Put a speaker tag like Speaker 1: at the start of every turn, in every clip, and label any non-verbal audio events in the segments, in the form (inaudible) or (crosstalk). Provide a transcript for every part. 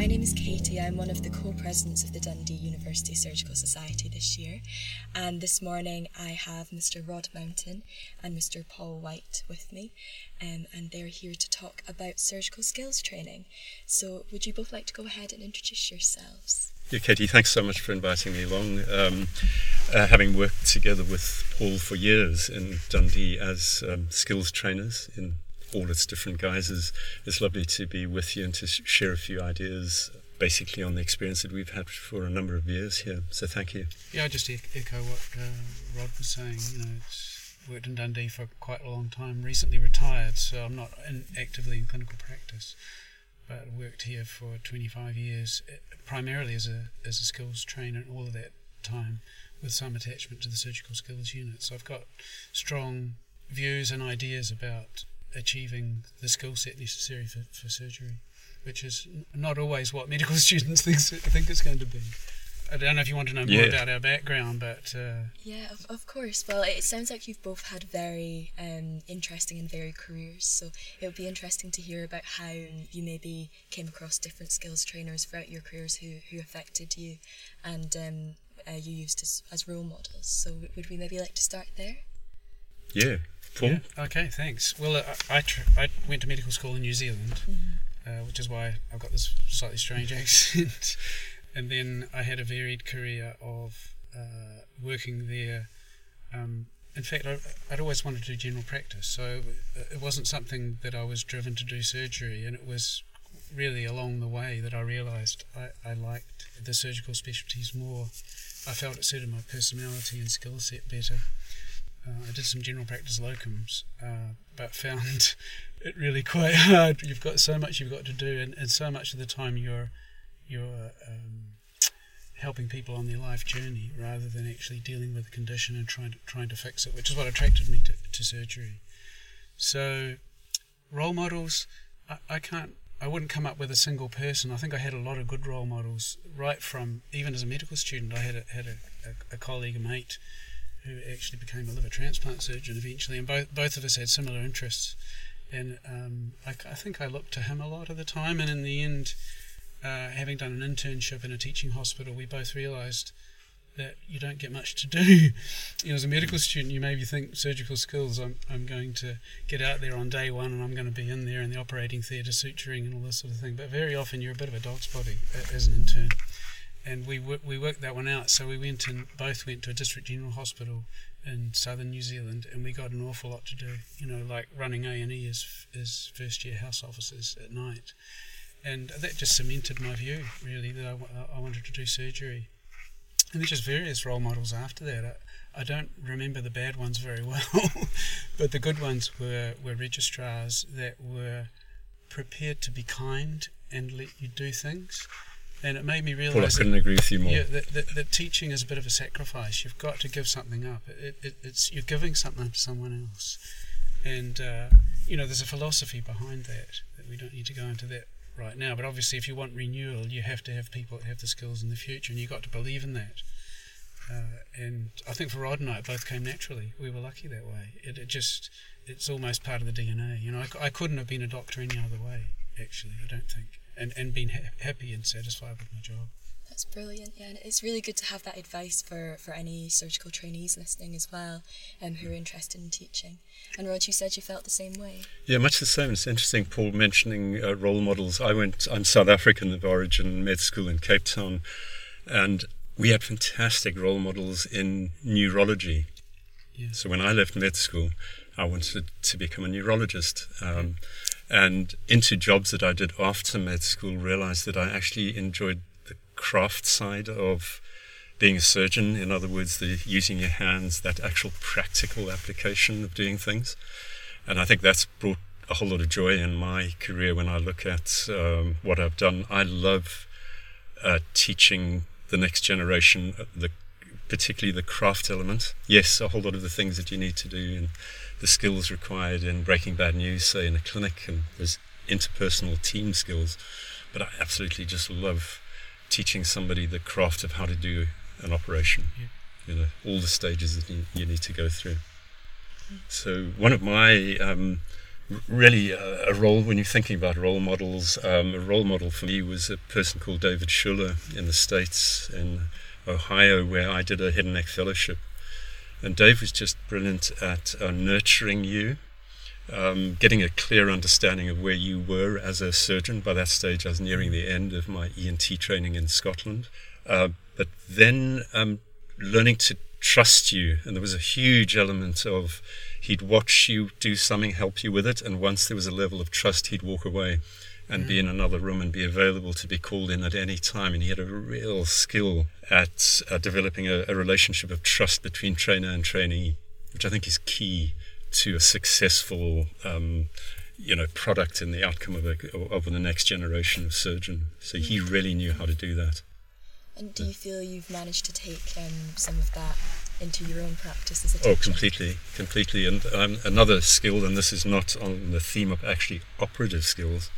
Speaker 1: My name is Katie. I'm one of the co presidents of the Dundee University Surgical Society this year. And this morning I have Mr. Rod Mountain and Mr. Paul White with me, um, and they're here to talk about surgical skills training. So, would you both like to go ahead and introduce yourselves?
Speaker 2: Yeah, Katie, thanks so much for inviting me along. Um, uh, having worked together with Paul for years in Dundee as um, skills trainers in all its different guises, it's lovely to be with you and to share a few ideas basically on the experience that we've had for a number of years here. So thank you.
Speaker 3: Yeah, I just echo what uh, Rod was saying. You know, it's worked in Dundee for quite a long time. Recently retired, so I'm not in, actively in clinical practice but worked here for 25 years, eh, primarily as a as a skills trainer, and all of that time with some attachment to the surgical skills unit. So I've got strong views and ideas about achieving the skill set necessary for, for surgery, which is not always what medical (laughs) students think think it's going to be. I don't know if you want to know more yeah. about our background, but uh,
Speaker 1: yeah, of, of course. Well, it sounds like you've both had very um, interesting and varied careers, so it would be interesting to hear about how you maybe came across different skills trainers throughout your careers who who affected you, and um, uh, you used as as role models. So would we maybe like to start there?
Speaker 2: Yeah. Paul?
Speaker 3: Yeah. Okay. Thanks. Well, uh, I tr- I went to medical school in New Zealand, mm-hmm. uh, which is why I've got this slightly strange (laughs) accent and then I had a varied career of uh, working there. Um, in fact, I, would always wanted to do general practice, so it wasn't something that I was driven to do surgery, and it was really along the way that I realised I, I liked the surgical specialties more. I felt it suited my personality and skill set better. Uh, I did some general practice locums, uh, but found (laughs) it really quite hard. You've got so much you've got to do, and, and so much of the time you're you're um, helping people on their life journey rather than actually dealing with the condition and trying to, trying to fix it, which is what attracted me to, to surgery. So, role models, I, I can't, I wouldn't come up with a single person. I think I had a lot of good role models right from, even as a medical student, I had a, had a, a, a colleague, a mate, who actually became a liver transplant surgeon eventually, and both, both of us had similar interests. And um, I, I think I looked to him a lot of the time, and in the end, uh, having done an internship in a teaching hospital, we both realised that you don't get much to do. (laughs) you know, as a medical student, you maybe think surgical skills. I'm I'm going to get out there on day one, and I'm going to be in there in the operating theatre, suturing and all this sort of thing. But very often, you're a bit of a dog's body as an intern. And we we worked that one out. So we went and both went to a district general hospital in southern New Zealand, and we got an awful lot to do. You know, like running A and E as as first year house officers at night and that just cemented my view really that I, I wanted to do surgery. And there's just various role models after that. I, I don't remember the bad ones very (laughs) well, but the good ones were, were registrars that were prepared to be kind and let you do things. And it made me realise.
Speaker 2: Well, I couldn't that, agree with you more.
Speaker 3: Yeah, that, that, that, teaching is a bit of a sacrifice. You've got to give something up. It, it, it's you're giving something to someone else, and uh, you know there's a philosophy behind that that we don't need to go into that right now. But obviously, if you want renewal, you have to have people that have the skills in the future, and you've got to believe in that. Uh, and I think for Rod and I, it both came naturally. We were lucky that way. It, it just, it's almost part of the DNA. You know, I, I, couldn't have been a doctor any other way, actually, I don't think, and, and been ha- happy and satisfied with my job.
Speaker 1: That's brilliant, yeah. And it's really good to have that advice for, for any surgical trainees listening as well um, who are interested in teaching. And Rod, you said you felt the same way.
Speaker 2: Yeah, much the same. It's interesting, Paul, mentioning uh, role models. I went, I'm South African of origin, med school in Cape Town, and we had fantastic role models in neurology. Yeah. So when I left med school, I wanted to become a neurologist. Um, and into jobs that I did after med school, realized that I actually enjoyed the craft side of being a surgeon. In other words, the using your hands, that actual practical application of doing things. And I think that's brought a whole lot of joy in my career when I look at um, what I've done. I love uh, teaching the next generation, uh, the particularly the craft element. Yes, a whole lot of the things that you need to do and the skills required in breaking bad news, say in a clinic, and there's interpersonal team skills. But I absolutely just love teaching somebody the craft of how to do an operation. Yeah. You know, all the stages that you, need to go through. So one of my um, really uh, a role when you're thinking about role models. Um, a role model for me was a person called David Schuller in the States, in Ohio, where I did a head and neck fellowship. And Dave was just brilliant at uh, nurturing you, um, getting a clear understanding of where you were as a surgeon. By that stage, I was nearing the end of my ENT training in Scotland. Uh, but then um, learning to trust you, and there was a huge element of he'd watch you do something, help you with it, and once there was a level of trust, he'd walk away and be in another room and be available to be called in at any time. And he had a real skill at uh, developing a, a, relationship of trust between trainer and trainee, which I think is key to a successful, um, you know, product and the outcome of, a, of the next generation of surgeon. So he mm. really knew how to do that.
Speaker 1: And do you feel you've managed to take um, some of that into your own practice as a teacher?
Speaker 2: Oh, completely, completely. And um, another skill, and this is not on the theme of actually operative skills,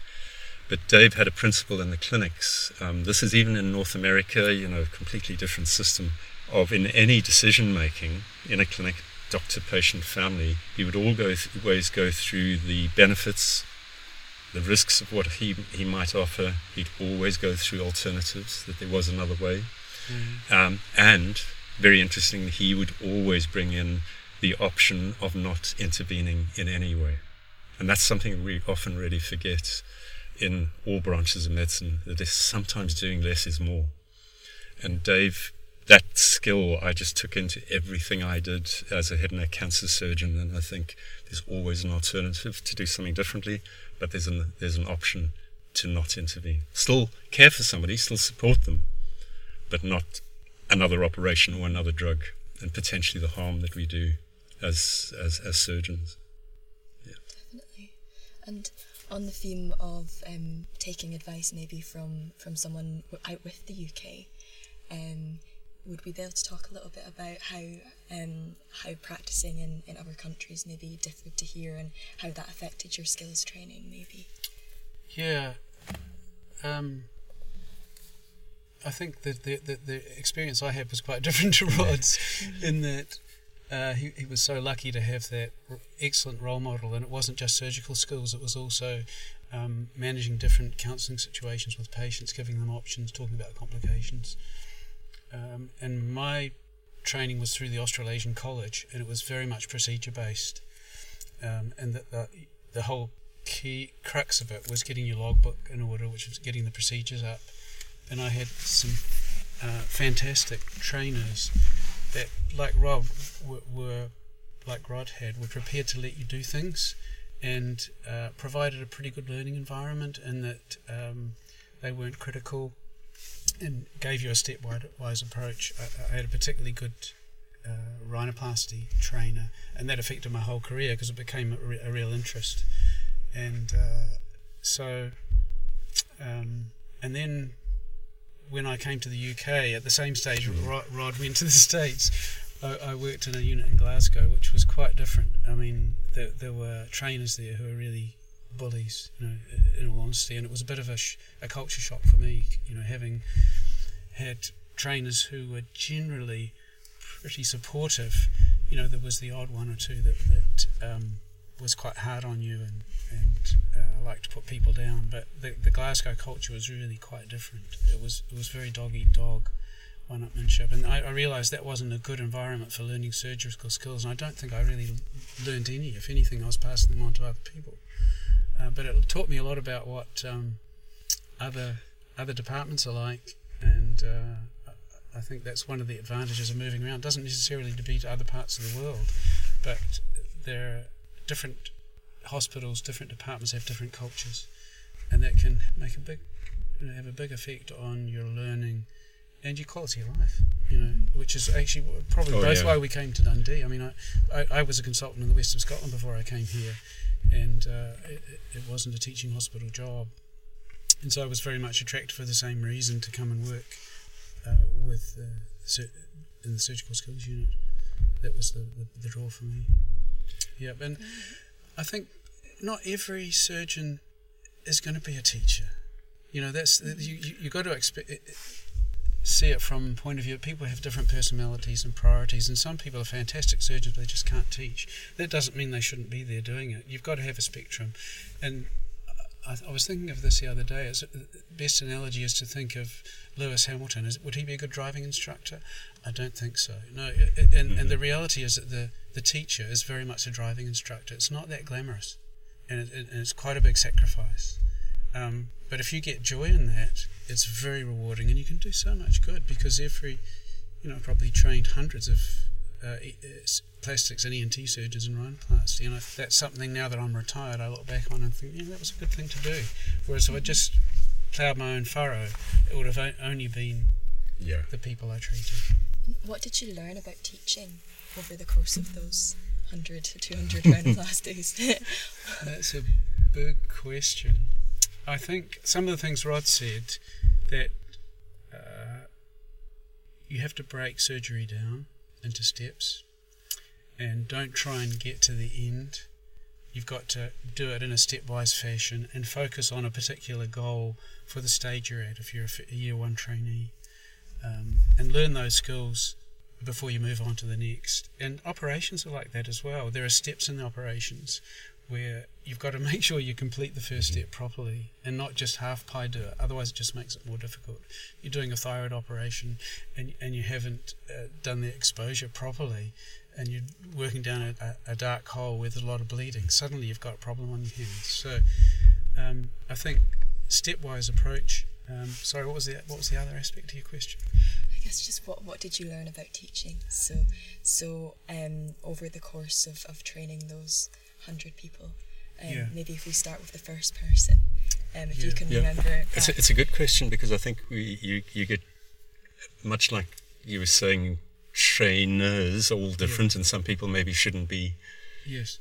Speaker 2: but Dave had a principle in the clinics. Um, this is even in North America, you know, a completely different system of in any decision making in a clinic, doctor, patient, family, he would always go through the benefits, the risks of what he, he might offer. He'd always go through alternatives, that there was another way. Mm. Um, and very interestingly, he would always bring in the option of not intervening in any way. And that's something we often really forget in all branches of medicine, that is sometimes doing less is more. And Dave, that skill I just took into everything I did as a head and neck cancer surgeon. And I think there's always an alternative to do something differently, but there's an, there's an option to not intervene. Still care for somebody, still support them, but not another operation or another drug and potentially the harm that we do as as, as surgeons.
Speaker 1: Yeah. Definitely. And on the theme of um, taking advice maybe from, from someone out with the UK, um, would we be able to talk a little bit about how um, how practicing in, in other countries maybe differed to here and how that affected your skills training maybe?
Speaker 3: Yeah. Um, I think that the, the, the experience I had was quite (laughs) different to Rod's in that uh, he, he was so lucky to have that excellent role model, and it wasn't just surgical skills, it was also um, managing different counselling situations with patients, giving them options, talking about complications. Um, and my training was through the Australasian College, and it was very much procedure based. Um, and the, the, the whole key crux of it was getting your logbook in order, which was getting the procedures up and I had some uh, fantastic trainers that, like Rob, were, were, like Rod had, were prepared to let you do things and uh, provided a pretty good learning environment, and that um, they weren't critical and gave you a stepwise approach. I, I had a particularly good uh, rhinoplasty trainer, and that affected my whole career because it became a, re- a, real interest. And uh, so, um, and then when I came to the UK at the same stage, mm. Rod, Rod went to the (laughs) States. I, I, worked in a unit in Glasgow, which was quite different. I mean, there, there were trainers there who were really bullies, you know, in all honesty, and it was a bit of a, sh- a culture shock for me, you know, having had trainers who were generally pretty supportive. You know, there was the odd one or two that that um, was quite hard on you and and uh, like to put people down. But the, the Glasgow culture was really quite different. It was it was very dog eat dog, one-upmanship, and I, I realised that wasn't a good environment for learning surgical skills. And I don't think I really learned any. If anything, I was passing them on to other people. Uh, but it taught me a lot about what um, other other departments are like, and uh, I think that's one of the advantages of moving around. It doesn't necessarily to be to other parts of the world, but there are different hospitals, different departments have different cultures, and that can make a big, you know, have a big effect on your learning and your quality of life. You know, which is actually probably oh, both yeah. why we came to Dundee. I mean, I, I, I, was a consultant in the west of Scotland before I came here, and uh, it, it wasn't a teaching hospital job, and so I was very much attracted for the same reason to come and work uh, with uh, in the surgical skills unit. That was the, the, the draw for me. Yeah, and I think not every surgeon is going to be a teacher. You know, that's you. You, you got to expect. see it from point of view people have different personalities and priorities and some people are fantastic surgeons but they just can't teach that doesn't mean they shouldn't be there doing it you've got to have a spectrum and I, I was thinking of this the other day. As the best analogy is to think of Lewis Hamilton. Is, would he be a good driving instructor? I don't think so. No and, and the reality is that the the teacher is very much a driving instructor. It's not that glamorous and, it, and it's quite a big sacrifice. Um, but if you get joy in that, it's very rewarding, and you can do so much good because every, you know, probably trained hundreds of uh, plastics and ENT surgeons in rhinoplasty, And know, that's something now that I'm retired, I look back on and think, yeah, that was a good thing to do. Whereas if I just ploughed my own furrow, it would have only been
Speaker 2: yeah.
Speaker 3: the people I treated.
Speaker 1: What did you learn about teaching over the course of those 100 to 200 rhinoplasties? (laughs) (laughs)
Speaker 3: that's a big question. I think some of the things Rod said that uh, you have to break surgery down into steps and don't try and get to the end. You've got to do it in a stepwise fashion and focus on a particular goal for the stage you're at if you're a year one trainee um, and learn those skills before you move on to the next. And operations are like that as well. There are steps in the operations where you've got to (laughs) make sure you complete the first step properly and not just half pie do it. Otherwise, it just makes it more difficult. You're doing a thyroid operation and, and you haven't uh, done the exposure properly and you're working down a, a, dark hole with a lot of bleeding. Suddenly, you've got a problem on your hands. So, um, I think stepwise approach. Um, sorry, what was the what was the other aspect to your question?
Speaker 1: I guess just what what did you learn about teaching? So so um, over the course of, of training those 100 people. Um, yeah. Maybe if we start with the first person, um, if yeah. you can yeah. remember.
Speaker 2: It's a, it's a good question because I think we you, you get, much like you were saying, trainers all different, and some people maybe shouldn't be.
Speaker 3: Yes.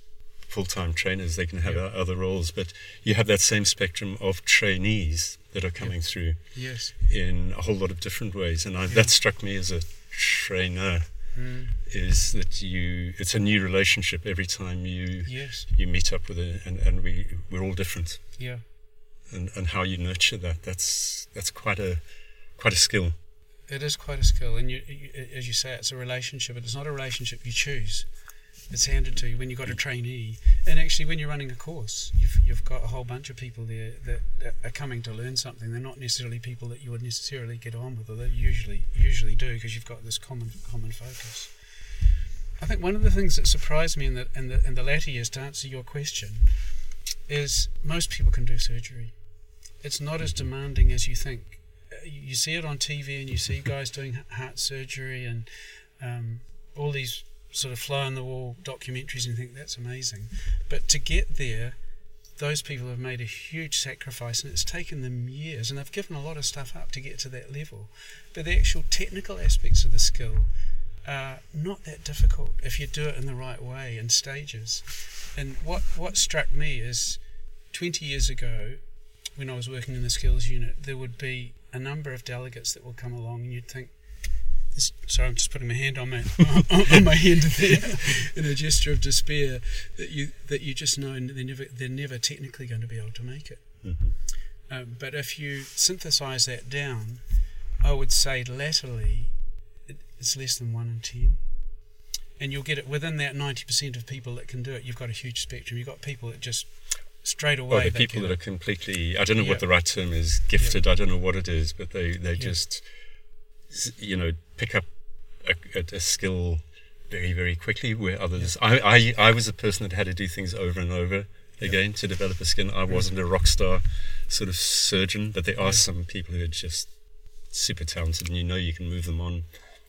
Speaker 2: Full-time trainers, they can have other roles, but you have that same spectrum of trainees that are coming through.
Speaker 3: Yes.
Speaker 2: In a whole lot of different ways, and I, that struck me as a trainer mm. is that you it's a new relationship every time you
Speaker 3: yes.
Speaker 2: you meet up with it and, and we we're all different
Speaker 3: yeah
Speaker 2: and and how you nurture that that's that's quite a quite a skill
Speaker 3: it is quite a skill and you, you as you say it's a relationship it's not a relationship you choose it's handed to you when you've got a trainee. And actually, when you're running a course, you've, you've got a whole bunch of people there that, that are coming to learn something. They're not necessarily people that you would necessarily get on with, or they usually usually do because you've got this common common focus. I think one of the things that surprised me in the in the in the latter years, to answer your question, is most people can do surgery. It's not as demanding as you think. You see it on TV, and you see guys doing heart surgery and um, all these sort of fly on the wall documentaries and think that's amazing. But to get there, those people have made a huge sacrifice and it's taken them years and they've given a lot of stuff up to get to that level. But the actual technical aspects of the skill are not that difficult if you do it in the right way in stages. And what, what struck me is 20 years ago, when I was working in the skills unit, there would be a number of delegates that would come along and you'd think, sorry, I'm just putting my hand on my (laughs) on my hand there in a gesture of despair that you that you just know they're never they're never technically going to be able to make it.
Speaker 2: Mm-hmm.
Speaker 3: Um, but if you synthesize that down, I would say latterly it, it's less than one in ten. And you'll get it within that 90% of people that can do it. You've got a huge spectrum. You've got people that just straight away.
Speaker 2: Well, the people that are completely, I don't know what the right term is, gifted, I don't know what it is, but they, they just you know, pick up a, a, a skill very, very quickly. Where others, yeah. I, I, I was a person that had to do things over and over again to develop a skin. I wasn't a rock star sort of surgeon, but there are some people who are just super talented, and you know you can move them on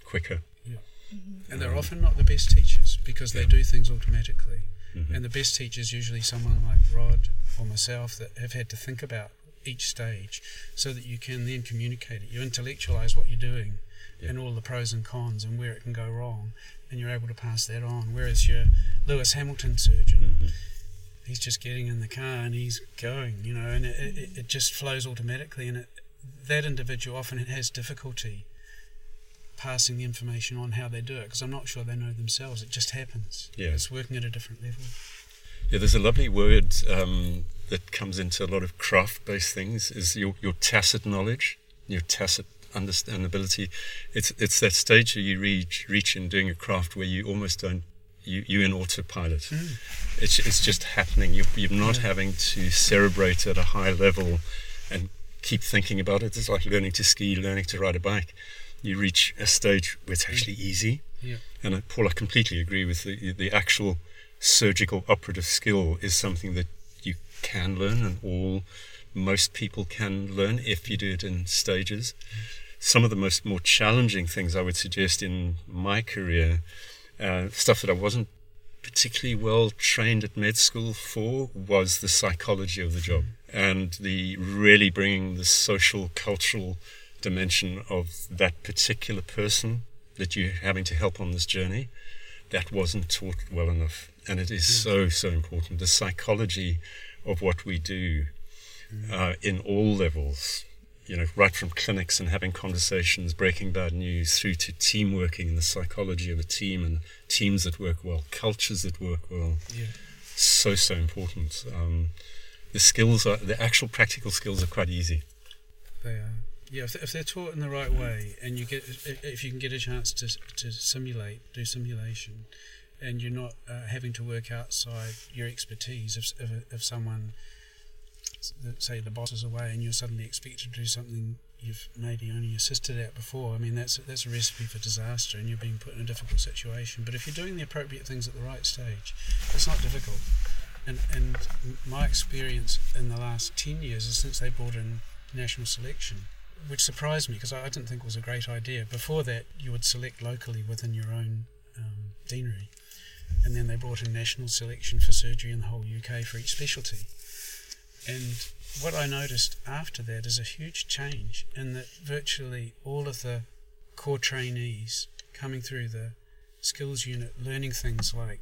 Speaker 2: quicker.
Speaker 3: Yeah. Mm-hmm. And they're um, often not the best teachers because they do things automatically. Mm-hmm. And the best teachers usually someone like Rod or myself that have had to think about each stage so that you can then communicate it. You intellectualize what you're doing yeah. and all the pros and cons and where it can go wrong, and you're able to pass that on. Whereas your Lewis Hamilton surgeon,
Speaker 2: mm-hmm.
Speaker 3: he's just getting in the car and he's going, you know, and it, it, it just flows automatically. And it, that individual often has difficulty passing the information on how they do it because I'm not sure they know themselves. It just happens.
Speaker 2: Yeah.
Speaker 3: It's working at a different level.
Speaker 2: Yeah, there's a lovely word um, that comes into a lot of craft-based things is your, your tacit knowledge, your tacit understandability. It's it's that stage where you reach reach in doing a craft where you almost don't you you in autopilot. Mm. It's it's just happening. You you're not yeah. having to cerebrate at a high level and keep thinking about it. It's like learning to ski, learning to ride a bike. You reach a stage where it's actually easy.
Speaker 3: Yeah.
Speaker 2: And I, Paul, I completely agree with the the actual surgical operative skill is something that you can learn and all most people can learn if you do it in stages. Some of the most more challenging things I would suggest in my career, uh, stuff that I wasn't particularly well trained at med school for, was the psychology of the job and the really bringing the social, cultural dimension of that particular person that you're having to help on this journey. That wasn't taught well enough, and it is so so important. The psychology of what we do uh, in all levels, you know, right from clinics and having conversations, breaking bad news, through to team working and the psychology of a team and teams that work well, cultures that work well.
Speaker 3: Yeah.
Speaker 2: So, so important. Um, the skills are, the actual practical skills are quite easy.
Speaker 3: They are. Yeah, if, if they're taught in the right way, and you get, if you can get a chance to to simulate, do simulation, and you're not uh, having to work outside your expertise of, of, of someone say the boss is away and you're suddenly expected to do something you've maybe only assisted at before. I mean, that's that's a recipe for disaster, and you're being put in a difficult situation. But if you're doing the appropriate things at the right stage, it's not difficult. And and my experience in the last ten years is since they brought in national selection, which surprised me because I, I, didn't think it was a great idea. Before that, you would select locally within your own um, deanery, and then they brought in national selection for surgery in the whole UK for each specialty. And what I noticed after that is a huge change in that virtually all of the core trainees coming through the skills unit learning things like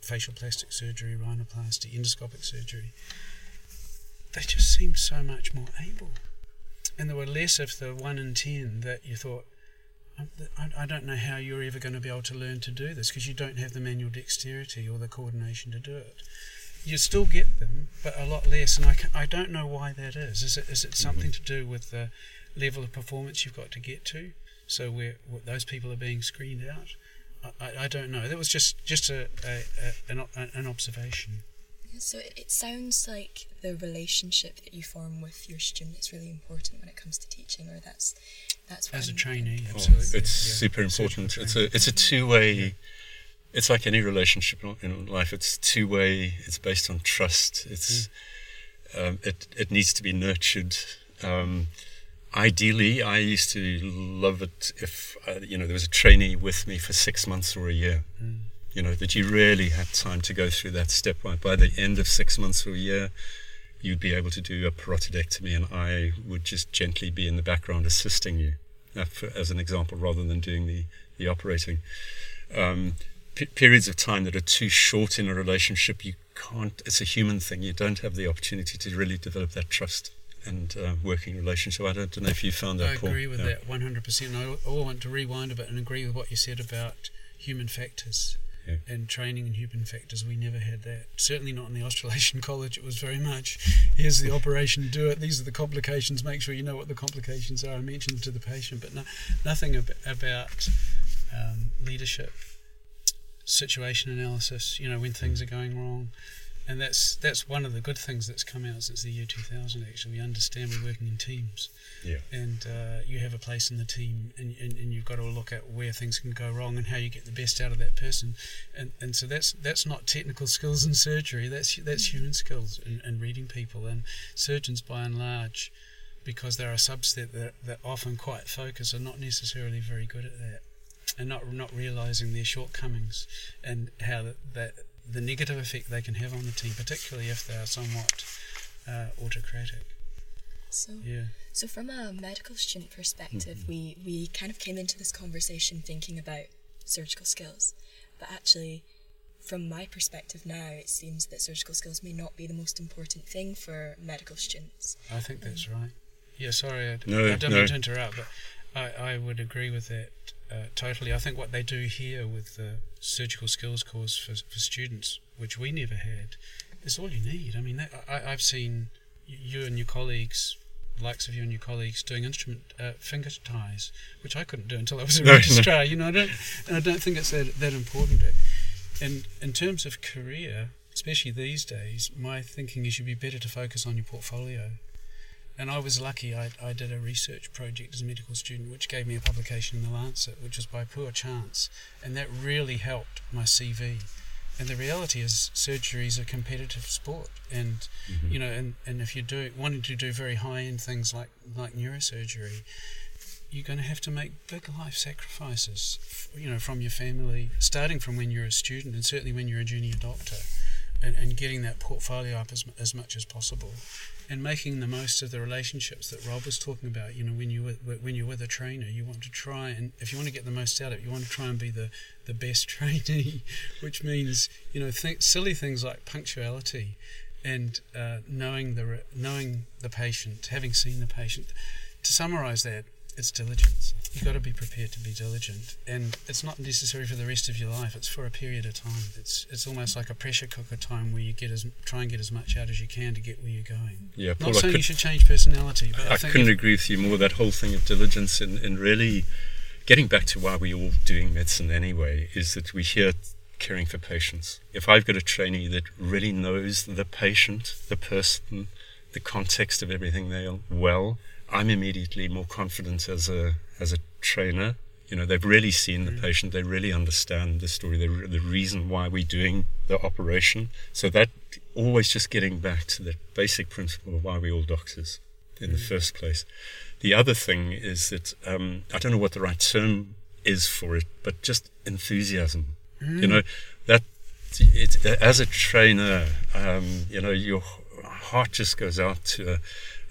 Speaker 3: facial plastic surgery, rhinoplasty, endoscopic surgery, they just seemed so much more able. And there were less of the one in ten that you thought, I don't know how you're ever going to be able to learn to do this because you don't have the manual dexterity or the coordination to do it you still get them, but a lot less. And I, I don't know why that is. Is it is it something mm-hmm. to do with the level of performance you've got to get to? So where, where those people are being screened out. I, I don't know. That was just just a, a, a an, an observation.
Speaker 1: So it sounds like the relationship that you form with your student is really important when it comes to teaching, or that's that's
Speaker 3: as a trainee.
Speaker 2: Oh, absolutely, oh, it's yeah. super important. It's a it's a two way. Yeah it's like any relationship in life. It's two way. It's based on trust. It's mm. um, it it needs to be nurtured. Um, ideally, I used to love it if uh, you know there was a trainee with me for six months or a year. Mm. You know that you really had time to go through that step. By by the end of six months or a year, you'd be able to do a parotidectomy, and I would just gently be in the background assisting you, uh, as an example, rather than doing the the operating. Um, p- periods of time that are too short in a relationship, you can't, it's a human thing. You don't have the opportunity to really develop that trust and uh, working relationship. I don't, don't, know if you found that.
Speaker 3: I
Speaker 2: Paul.
Speaker 3: agree with yeah. that 100%. I, I want to rewind a bit and agree with what you said about human factors. Yeah. and training in human factors. We never had that. Certainly not in the Australasian (laughs) College. It was very much here's the operation, do it. These are the complications. Make sure you know what the complications are. I mentioned to the patient, but no, nothing ab- about um, leadership situation analysis, you know, when things are going wrong. And that's that's one of the good things that's come out since the year 2000. Actually, we understand we're working in teams,
Speaker 2: yeah.
Speaker 3: and uh, you have a place in the team, and, and, and you've got to look at where things can go wrong and how you get the best out of that person. And and so that's that's not technical (laughs) skills in surgery. That's that's human skills and, and reading people. And surgeons, by and large, because they're a subset that, that often quite focus, are not necessarily very good at that and not not realizing their shortcomings and how that, that the negative effect they can have on the team, particularly if they are somewhat uh, autocratic.
Speaker 1: So,
Speaker 3: yeah.
Speaker 1: So, from a medical student perspective, mm-hmm. we we kind of came into this conversation thinking about surgical skills, but actually, from my perspective now, it seems that surgical skills may not be the most important thing for medical students.
Speaker 3: I think that's um, right. Yeah, sorry, I,
Speaker 2: no,
Speaker 3: I don't
Speaker 2: no.
Speaker 3: mean to interrupt, but I, I would agree with that uh, totally. I think what they do here with the surgical skills course for, for students, which we never had, is all you need. I mean, that, I, I've seen you and your colleagues the likes of you and your colleagues doing instrument uh, finger ties, which I couldn't do until I was (laughs) a
Speaker 2: No, no.
Speaker 3: You know, I don't, and I don't think it's that that important. And in terms of career, especially these days, my thinking is you'd be better to focus on your portfolio. And I was lucky. I, I did a research project as a medical student, which gave me a publication in the Lancet, which was by pure chance, and that really helped my CV. And the reality is, surgery is a competitive sport, and mm-hmm. you know, and, and if you're doing wanting to do very high end things like like neurosurgery, you're going to have to make big life sacrifices, you know, from your family, starting from when you're a student, and certainly when you're a junior doctor, and, and getting that portfolio up as, as much as possible, and making the most of the relationships that Rob was talking about. You know, when you when you're with a trainer, you want to try and if you want to get the most out of it, you want to try and be the the best (laughs) trainee, which means you know silly things like punctuality and uh, knowing the knowing the patient, having seen the patient. To summarise that, it's diligence. You've got to be prepared to be diligent, and it's not necessary for the rest of your life. It's for a period of time. It's it's almost like a pressure cooker time where you get as try and get as much out as you can to get where you're going.
Speaker 2: Yeah, Paul,
Speaker 3: Not
Speaker 2: I,
Speaker 3: saying
Speaker 2: could,
Speaker 3: you should change personality, but I,
Speaker 2: I couldn't agree with you more. That whole thing of diligence and, and really getting back to why we're all doing medicine anyway is that we're here caring for patients. If I've got a trainee that really knows the patient, the person, the context of everything there well, I'm immediately more confident as a as a trainer. You know, they've really seen the patient. They really understand the story, the, the reason why we're doing the operation. So that always just getting back to the basic principle of why we're all doctors in the first place. The other thing is that um, I don't know what the right term is for it, but just enthusiasm. You know, that it, as a trainer, um, you know, your heart just goes out to a,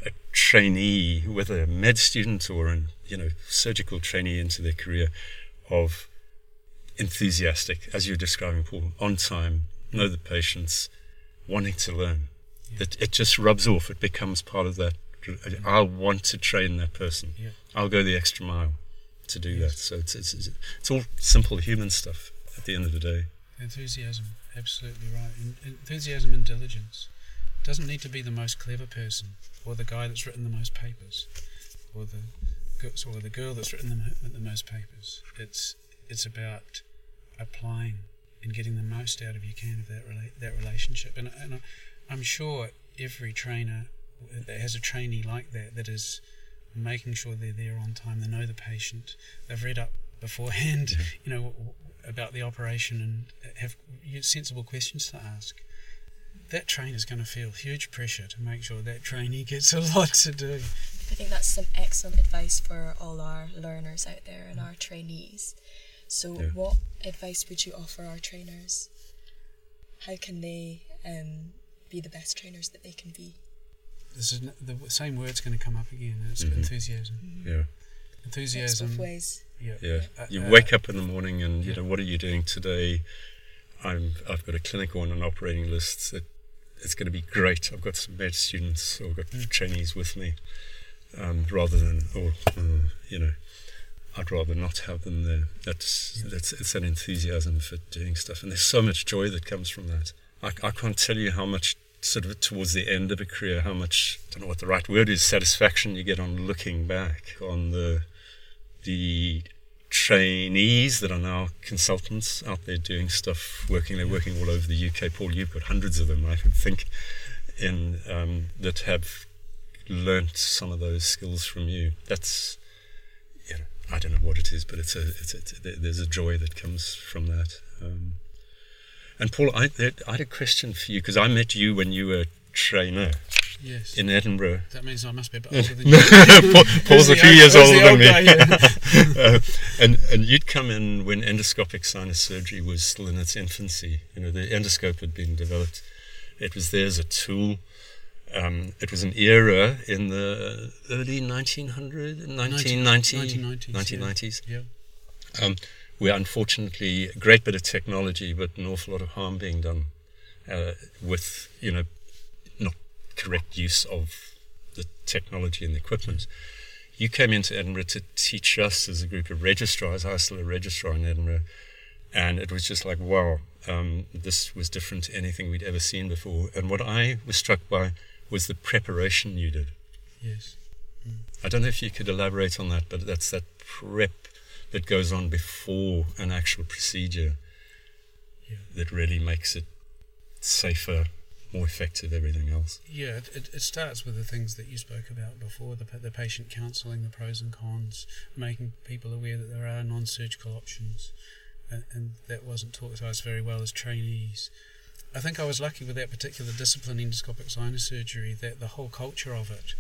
Speaker 2: a trainee, whether a med student or a you know surgical trainee into their career, of enthusiastic, as you're describing, Paul, on time, know the patients, wanting to learn. It, it just rubs off. It becomes part of that. I'll want to train that person.
Speaker 3: Yeah.
Speaker 2: I'll go the extra mile to do that. So it's, it's, it's, it's all simple human stuff at the end of the day.
Speaker 3: Enthusiasm, absolutely right. En- enthusiasm and diligence. Doesn't need to be the most clever person, or the guy that's written the most papers, or the or the girl that's written the, the most papers. It's it's about applying and getting the most out of you can of that rela- that relationship. And, and I, I'm sure every trainer that has a trainee like that that is making sure they're there on time. They know the patient. They've read up beforehand, you know, about the operation and have sensible questions to ask. That trainer's going to feel huge pressure to make sure that trainee gets a (laughs) lot to do.
Speaker 1: I think that's some excellent advice for all our learners out there and our trainees. So,
Speaker 2: Yeah.
Speaker 1: what advice would you offer our trainers? How can they um, be the best trainers that they can be?
Speaker 3: This is the same word's going to come up again. and It's
Speaker 2: Mhm.
Speaker 3: enthusiasm.
Speaker 2: Yeah.
Speaker 3: Enthusiasm.
Speaker 1: both ways.
Speaker 3: Yeah.
Speaker 2: Yeah.
Speaker 3: Uh,
Speaker 2: You
Speaker 3: uh,
Speaker 2: wake up in the morning and, you
Speaker 3: yeah.
Speaker 2: know, what are you doing today? I'm, I've got a clinic on an operating list that it's going to be great. I've got some med students or I've got
Speaker 3: Mm.
Speaker 2: trainees with me um, rather than, or, uh, you know, I'd rather not have them there. That's,
Speaker 3: Yeah.
Speaker 2: that's, it's an enthusiasm for doing stuff. And there's so much joy that comes from that. I, I can't tell you how much sort of towards the end of a career, how much, I don't know what the right word is, satisfaction you get on looking back on the, the trainees that are now consultants out there doing stuff, working. They're working all over the UK. Paul, you've got hundreds of them, I could think, in um, that have learnt some of those skills from you. That's, you know, I don't know what it is, but it's a, it's it's there's a joy that comes from that. Um, and Paul, I, I had a question for you because I met you when you were a trainer
Speaker 3: Yes.
Speaker 2: in Edinburgh.
Speaker 3: that means I must be a bit (laughs) older than (laughs) you.
Speaker 2: Paul's a few years
Speaker 3: old-
Speaker 2: older than me.
Speaker 3: guy, (laughs)
Speaker 2: uh, and and you'd come in when endoscopic sinus surgery was still in its infancy. You know, the endoscope had been developed. It was there as a tool. Um, it was an era in the early 1900, 1990,
Speaker 3: 1990s, yeah.
Speaker 2: 1990s
Speaker 3: Yeah.
Speaker 2: um, where unfortunately a great bit of technology, but an awful lot of harm being done uh, with, you know, correct use of the technology and the equipment. You came into Edinburgh to teach us as a group of registrars. I was still a registrar in Edinburgh, and it was just like, wow, um, this was different to anything we'd ever seen before. And what I was struck by was the preparation you did.
Speaker 3: Yes. Mm.
Speaker 2: I don't know if you could elaborate on that, but that's that prep that goes on before an actual procedure
Speaker 3: Yeah.
Speaker 2: that really makes it safer, more effective, everything else.
Speaker 3: Yeah, it, it, starts with the things that you spoke about before the, the patient counselling, the pros and cons, making people aware that there are non surgical options, and, and that wasn't taught to us very well as trainees. I think I was lucky with that particular discipline, endoscopic sinus surgery, that the whole culture of it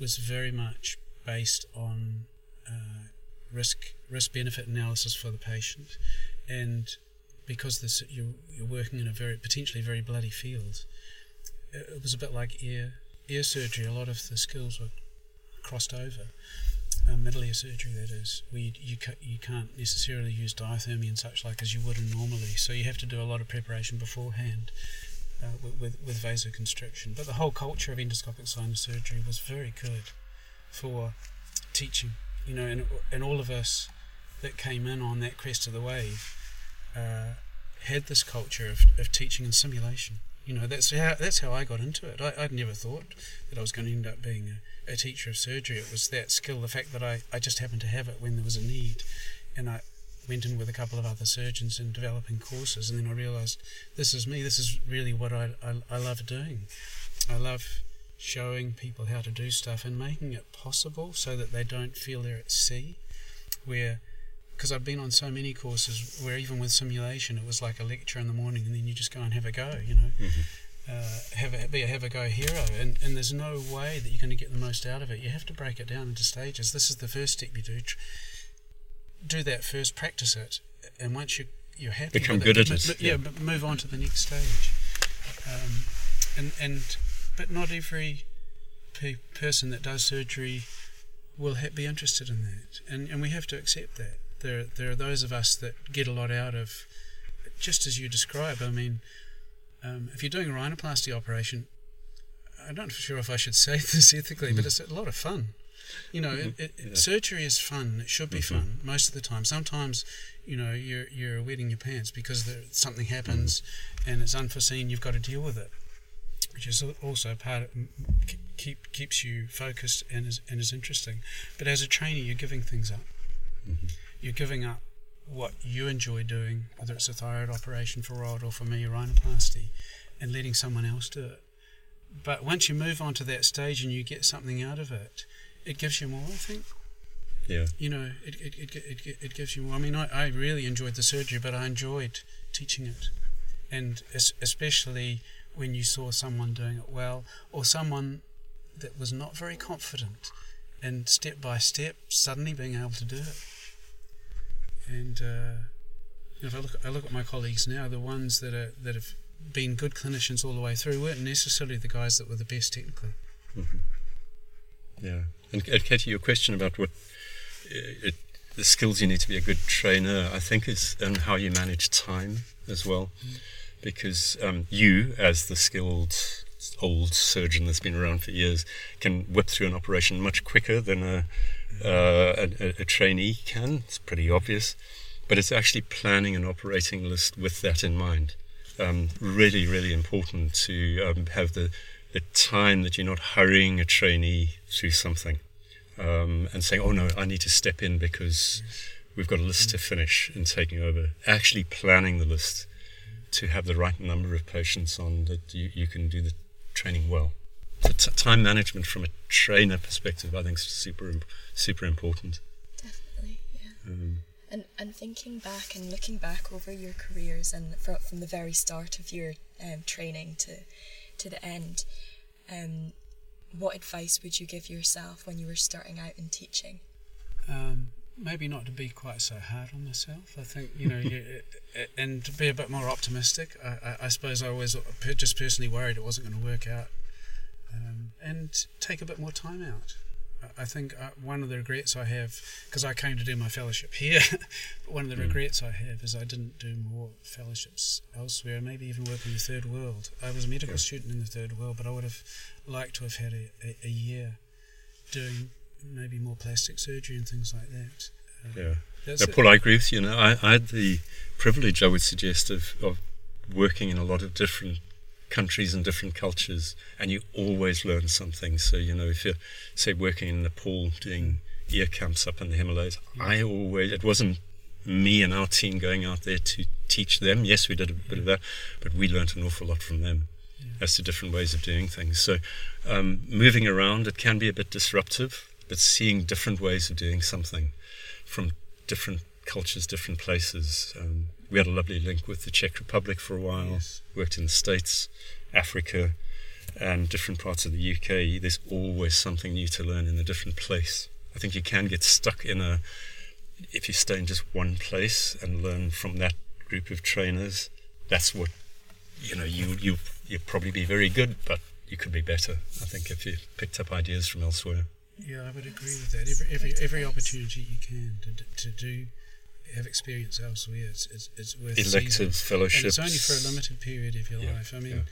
Speaker 3: was very much based on uh, risk risk benefit analysis for the patient, and because this you're, you're working in a very potentially very bloody field, it was a bit like ear ear surgery. A lot of the skills were crossed over. Um, middle ear surgery, that is, where you, you, ca- you can't necessarily use diathermy and such like as you would normally. So you have to do a lot of preparation beforehand uh, with, with, with vasoconstriction. But the whole culture of endoscopic sinus surgery was very good for teaching. You know, and, and all of us that came in on that crest of the wave uh, had this culture of, of teaching and simulation. You know, that's how that's how I got into it. I, I'd never thought that I was going to end up being a, a teacher of surgery. It was that skill, the fact that I, I just happened to have it when there was a need, and I went in with a couple of other surgeons and developing courses, and then I realised this is me. This is really what I, I, I love doing. I love showing people how to do stuff and making it possible so that they don't feel they're at sea, where because I've been on so many courses where even with simulation it was like a lecture in the morning and then you just go and have a go, you know, uh, have a, be a have a go hero, and, and there's no way that you're going to get the most out of it. You have to break it down into stages. This is the first step you do. Tr- Do that first, practice it, and once you you're happy,
Speaker 2: Become
Speaker 3: with
Speaker 2: good
Speaker 3: it,
Speaker 2: at it,
Speaker 3: yeah,
Speaker 2: yeah.
Speaker 3: but move on to the next stage. Um, and and but not every pe- person that does surgery will ha- be interested in that, and and we have to accept that. There there are those of us that get a lot out of, just as you describe. I mean, um, if you're doing a rhinoplasty operation, I'm not sure if I should say (laughs) this ethically, but it's a lot of fun. You know, it, it,
Speaker 2: Yeah.
Speaker 3: surgery is fun. It should be
Speaker 2: Mhm.
Speaker 3: fun most of the time. Sometimes, you know, you're you're wetting your pants because there, something happens and it's unforeseen. You've got to deal with it, which is also part of keep keeps you focused and is and is interesting. But as a trainer, you're giving things up. You're giving up what you enjoy doing, whether it's a thyroid operation for Rod or for me, a rhinoplasty, and letting someone else do it. But once you move on to that stage and you get something out of it, it gives you more, I think.
Speaker 2: Yeah.
Speaker 3: You know, it, it, it, it, it, it gives you more. I mean, I, I really enjoyed the surgery, but I enjoyed teaching it. And es- especially when you saw someone doing it well, or someone that was not very confident, and step by step, suddenly being able to do it. And uh, you know, if I look, I look at my colleagues now, the ones that are that have been good clinicians all the way through weren't necessarily the guys that were the best technically.
Speaker 2: Yeah. And, and Katie, your question about what uh, it, the skills you need to be a good trainer, I think, is and how you manage time as well. Because um, you, as the skilled old surgeon that's been around for years, can whip through an operation much quicker than a, uh, a, a- trainee can. It's pretty obvious. But it's actually planning an operating list with that in mind. Um, really, really important to um, have the, the time that you're not hurrying a trainee through something um, and saying, oh no, I need to step in because we've got a list to finish and taking over. Actually planning the list to have the right number of patients on that you, you can do the training well. So t- time management from a trainer perspective, I think, is super, super important.
Speaker 1: Definitely, yeah.
Speaker 2: Um,
Speaker 1: And and thinking back and looking back over your careers and fro- from the very start of your um, training to to the end, um, what advice would you give yourself when you were starting out in teaching?
Speaker 3: um, maybe not to be quite so hard on myself. I think you know, you, (laughs) and to be a bit more optimistic. I, I, I suppose I was just personally worried it wasn't going to work out, um, and take a bit more time out. I- think uh, one of the regrets I have, because I came to do my fellowship here, but (laughs) one of the regrets I have is I didn't do more fellowships elsewhere, maybe even work in the third world. I was a medical student in the third world, but I would have liked to have had a, a, a year doing maybe more plastic surgery and things like that. Uh,
Speaker 2: yeah.
Speaker 3: that's.
Speaker 2: Paul, I agree with you. Now, I, I had the privilege, I would suggest, of, of working in a lot of different countries and different cultures, and you always learn something. So, you know, if you're, say, working in Nepal doing ear camps up in the Himalayas, I always, it wasn't me and our team going out there to teach them. Yes, we did a bit of that, but we learned an awful lot from them as to different ways of doing things. So, um, moving around, it can be a bit disruptive, but seeing different ways of doing something from different cultures, different places. Um, we had a lovely link with the Czech Republic for a while,
Speaker 3: Yes.
Speaker 2: worked in the States, Africa, and different parts of the UK. There's always something new to learn in a different place. I think you can get stuck in a, if you stay in just one place and learn from that group of trainers, that's what, you know, you, you, you'll probably be very good, but you could be better, I think, if you picked up ideas from elsewhere.
Speaker 3: Yeah, I would agree with that. Every every every opportunity you can to to do have experience elsewhere, it's it's, it's worth seizing.
Speaker 2: Elective fellowships.
Speaker 3: And it's only for a limited period of your
Speaker 2: Yeah,
Speaker 3: life. I mean,
Speaker 2: yeah.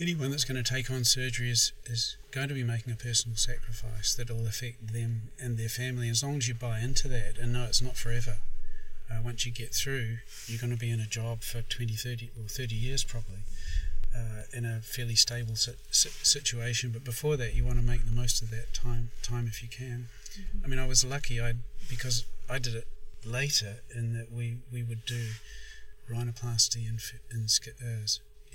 Speaker 3: anyone that's going to take on surgery is, is going to be making a personal sacrifice that will affect them and their family. As long as you buy into that and know it's not forever, uh, once you get through, you're going to be in a job for 20, 30, or 30 years probably. Uh, in a fairly stable si- si- situation, but before that, you want to make the most of that time. Time if you can. I mean, I was lucky. I because I did it later in that we, we would do rhinoplasty and, uh,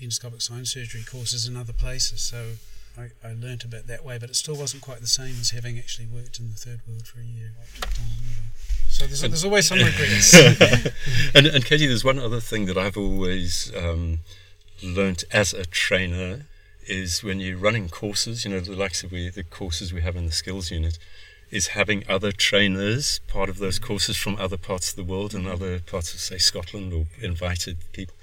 Speaker 3: endoscopic sinus surgery courses in other places. So I, I learnt a bit that way, but it still wasn't quite the same as having actually worked in the third world for a year. So there's, there's always some (laughs) regrets. (laughs)
Speaker 2: and, and Katie, there's one other thing that I've always um, learnt as a trainer is when you're running courses, you know, the likes of we, the courses we have in the skills unit, is having other trainers part of those courses from other parts of the world and other parts of, say, Scotland or invited people.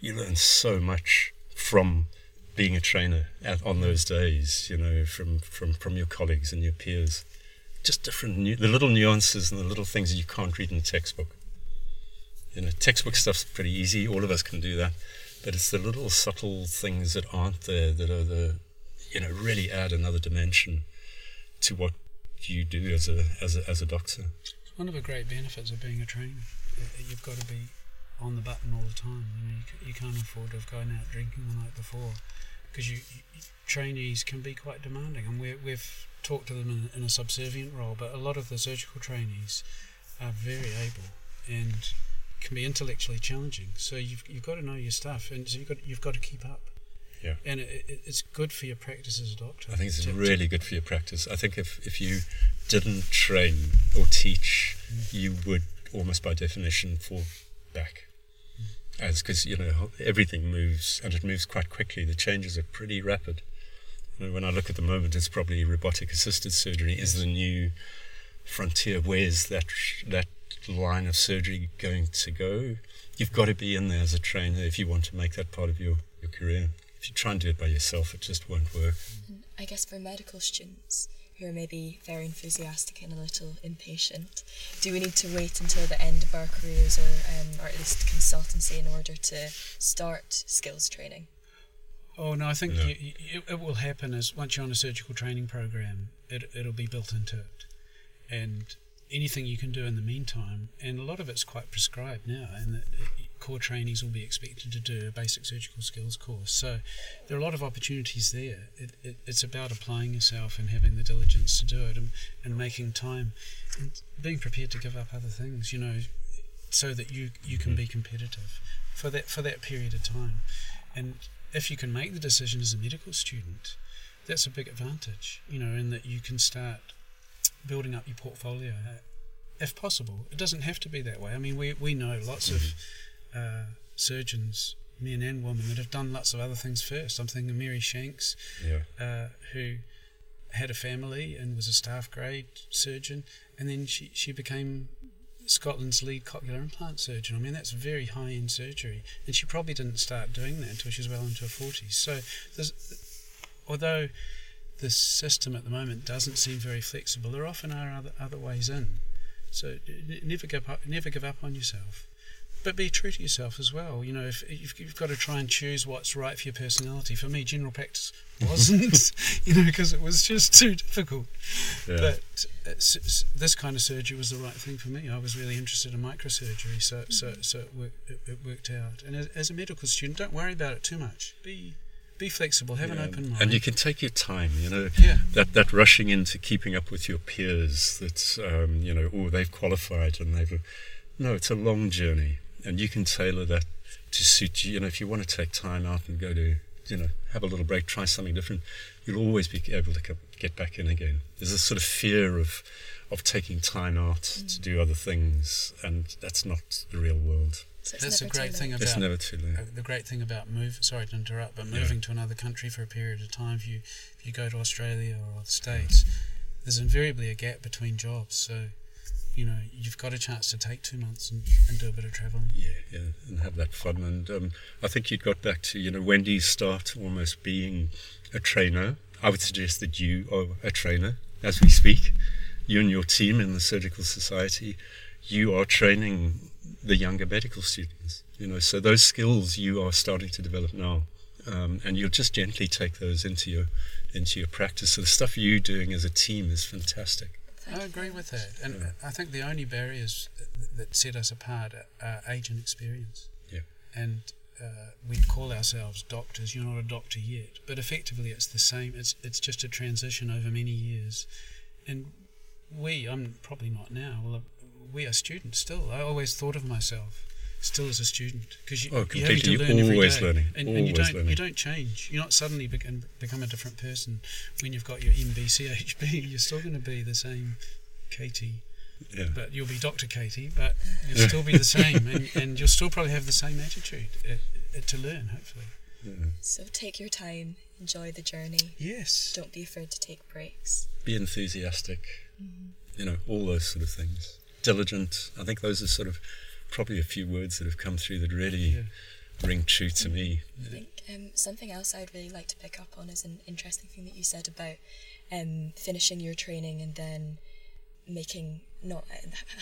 Speaker 2: You learn so much from being a trainer at, on those days, you know, from, from, from your colleagues and your peers. Just different, nu- the little nuances and the little things that you can't read in a textbook. You know, textbook stuff's pretty easy. All of us can do that. But it's the little subtle things that aren't there that are the, you know, really add another dimension to what you do as a as a, as a doctor.
Speaker 3: One of the great benefits of being a trainer, you've got to be on the button all the time. You know, you, you can't afford to have gone out drinking the night before, because you, you trainees can be quite demanding, and we we've talked to them in, in a subservient role. But a lot of the surgical trainees are very able and can be intellectually challenging. So you've you've got to know your stuff, and so you've got you've got to keep up.
Speaker 2: Yeah.
Speaker 3: And it, it, it's good for your practice as a doctor.
Speaker 2: I think it's
Speaker 3: to- to-
Speaker 2: really good for your practice. I think if, if you didn't train or teach, mm. you would almost by definition fall back. Mm. As because you know everything moves and it moves quite quickly. The changes are pretty rapid. You know, when I look at the moment, it's probably robotic assisted surgery is the new frontier. Where's that that line of surgery going to go? You've got to be in there as a trainer if you want to make that part of your, your career. If you try and do it by yourself, it just won't work.
Speaker 1: I guess for medical students who are maybe very enthusiastic and a little impatient, do we need to wait until the end of our careers or, um, or at least consultancy in order to start skills training?
Speaker 3: Oh no, I think
Speaker 2: No.
Speaker 3: You, you, it, it will happen as once you're on a surgical training program, it, it'll be built into it, and anything you can do in the meantime, and a lot of it's quite prescribed now, and that it, core trainees will be expected to do a basic surgical skills course. So there are a lot of opportunities there. It, it, it's about applying yourself and having the diligence to do it, and, and making time, and being prepared to give up other things. You know, so that you you can mm-hmm. be competitive for that for that period of time, and if you can make the decision as a medical student, that's a big advantage, you know, in that you can start building up your portfolio if possible. It doesn't have to be that way. I mean, we, we know lots of mm-hmm. Uh, surgeons, men and women, that have done lots of other things first. I'm thinking of Mary Shanks,
Speaker 2: Yeah.
Speaker 3: uh, who had a family and was a staff grade surgeon, and then she, she became Scotland's lead cochlear implant surgeon. I mean, that's very high end surgery, and she probably didn't start doing that until she was well into her 40s. So, there's, although the system at the moment doesn't seem very flexible, there often are other, other ways in. So, never give up, never give up on yourself. But be true to yourself as well. You know, if, if you've got to try and choose what's right for your personality. For me, general practice (laughs) wasn't, (laughs) you know, because it was just too difficult.
Speaker 2: Yeah.
Speaker 3: But uh, s- s- this kind of surgery was the right thing for me. I was really interested in microsurgery, so so so it worked, it, it worked out. And as, as a medical student, don't worry about it too much. Be be flexible, have an open mind.
Speaker 2: And you can take your time, you know.
Speaker 3: Yeah.
Speaker 2: That that rushing into keeping up with your peers. That's um, you know, oh, they've qualified and they've. No, it's a long journey, and you can tailor that to suit you. You know, if you want to take time out and go to, you know, have a little break, try something different, you'll always be able to get back in again. There's a sort of fear of of taking time out to do other things, and that's not the real world.
Speaker 1: So it's
Speaker 3: That's a
Speaker 1: never too
Speaker 3: great
Speaker 1: late.
Speaker 3: thing
Speaker 2: It's never too late.
Speaker 3: uh, the great thing about move. Sorry to interrupt, but
Speaker 2: Yeah.
Speaker 3: moving to another country for a period of time. If you if you go to Australia or the States, there's invariably a gap between jobs. So, you know, you've got a chance to take two months and, and do a bit of travelling.
Speaker 2: Yeah, yeah, and have that fun. And um, I think you got back to, you know, Wendy's start almost being a trainer. I would suggest that you are a trainer as we speak. You and your team in the Surgical Society, you are training the younger medical students. You know, so those skills you are starting to develop now, um, and you'll just gently take those into your into your practice. So the stuff you're doing as a team is fantastic.
Speaker 1: Thank
Speaker 3: I agree with that, and
Speaker 2: Yeah.
Speaker 3: I think the only barriers that, that set us apart are age and experience.
Speaker 2: Yeah.
Speaker 3: And uh, we call ourselves doctors. You're not a doctor yet, but effectively it's the same. It's it's just a transition over many years, and we. I'm probably not now. Well, we are students still. I always thought of myself still as a student because you,
Speaker 2: Oh,
Speaker 3: you have to learn every
Speaker 2: Always
Speaker 3: day.
Speaker 2: learning.
Speaker 3: and, and you don't
Speaker 2: learning.
Speaker 3: you don't change. You're not suddenly begin, become a different person when you've got your MBCHB. (laughs) You're still going to be the same Katie,
Speaker 2: Yeah.
Speaker 3: but you'll be Dr. Katie, but you'll still be the (laughs) same, and, and you'll still probably have the same attitude uh, uh, to learn, hopefully.
Speaker 2: yeah.
Speaker 1: So take your time, enjoy the journey.
Speaker 3: Yes.
Speaker 1: Don't be afraid to take breaks.
Speaker 2: be enthusiastic, you know, all those sort of things. Diligent. I think those are sort of probably a few words that have come through that really
Speaker 3: Yeah.
Speaker 2: ring true to me.
Speaker 1: I think um, something else I'd really like to pick up on is an interesting thing that you said about um, finishing your training and then making not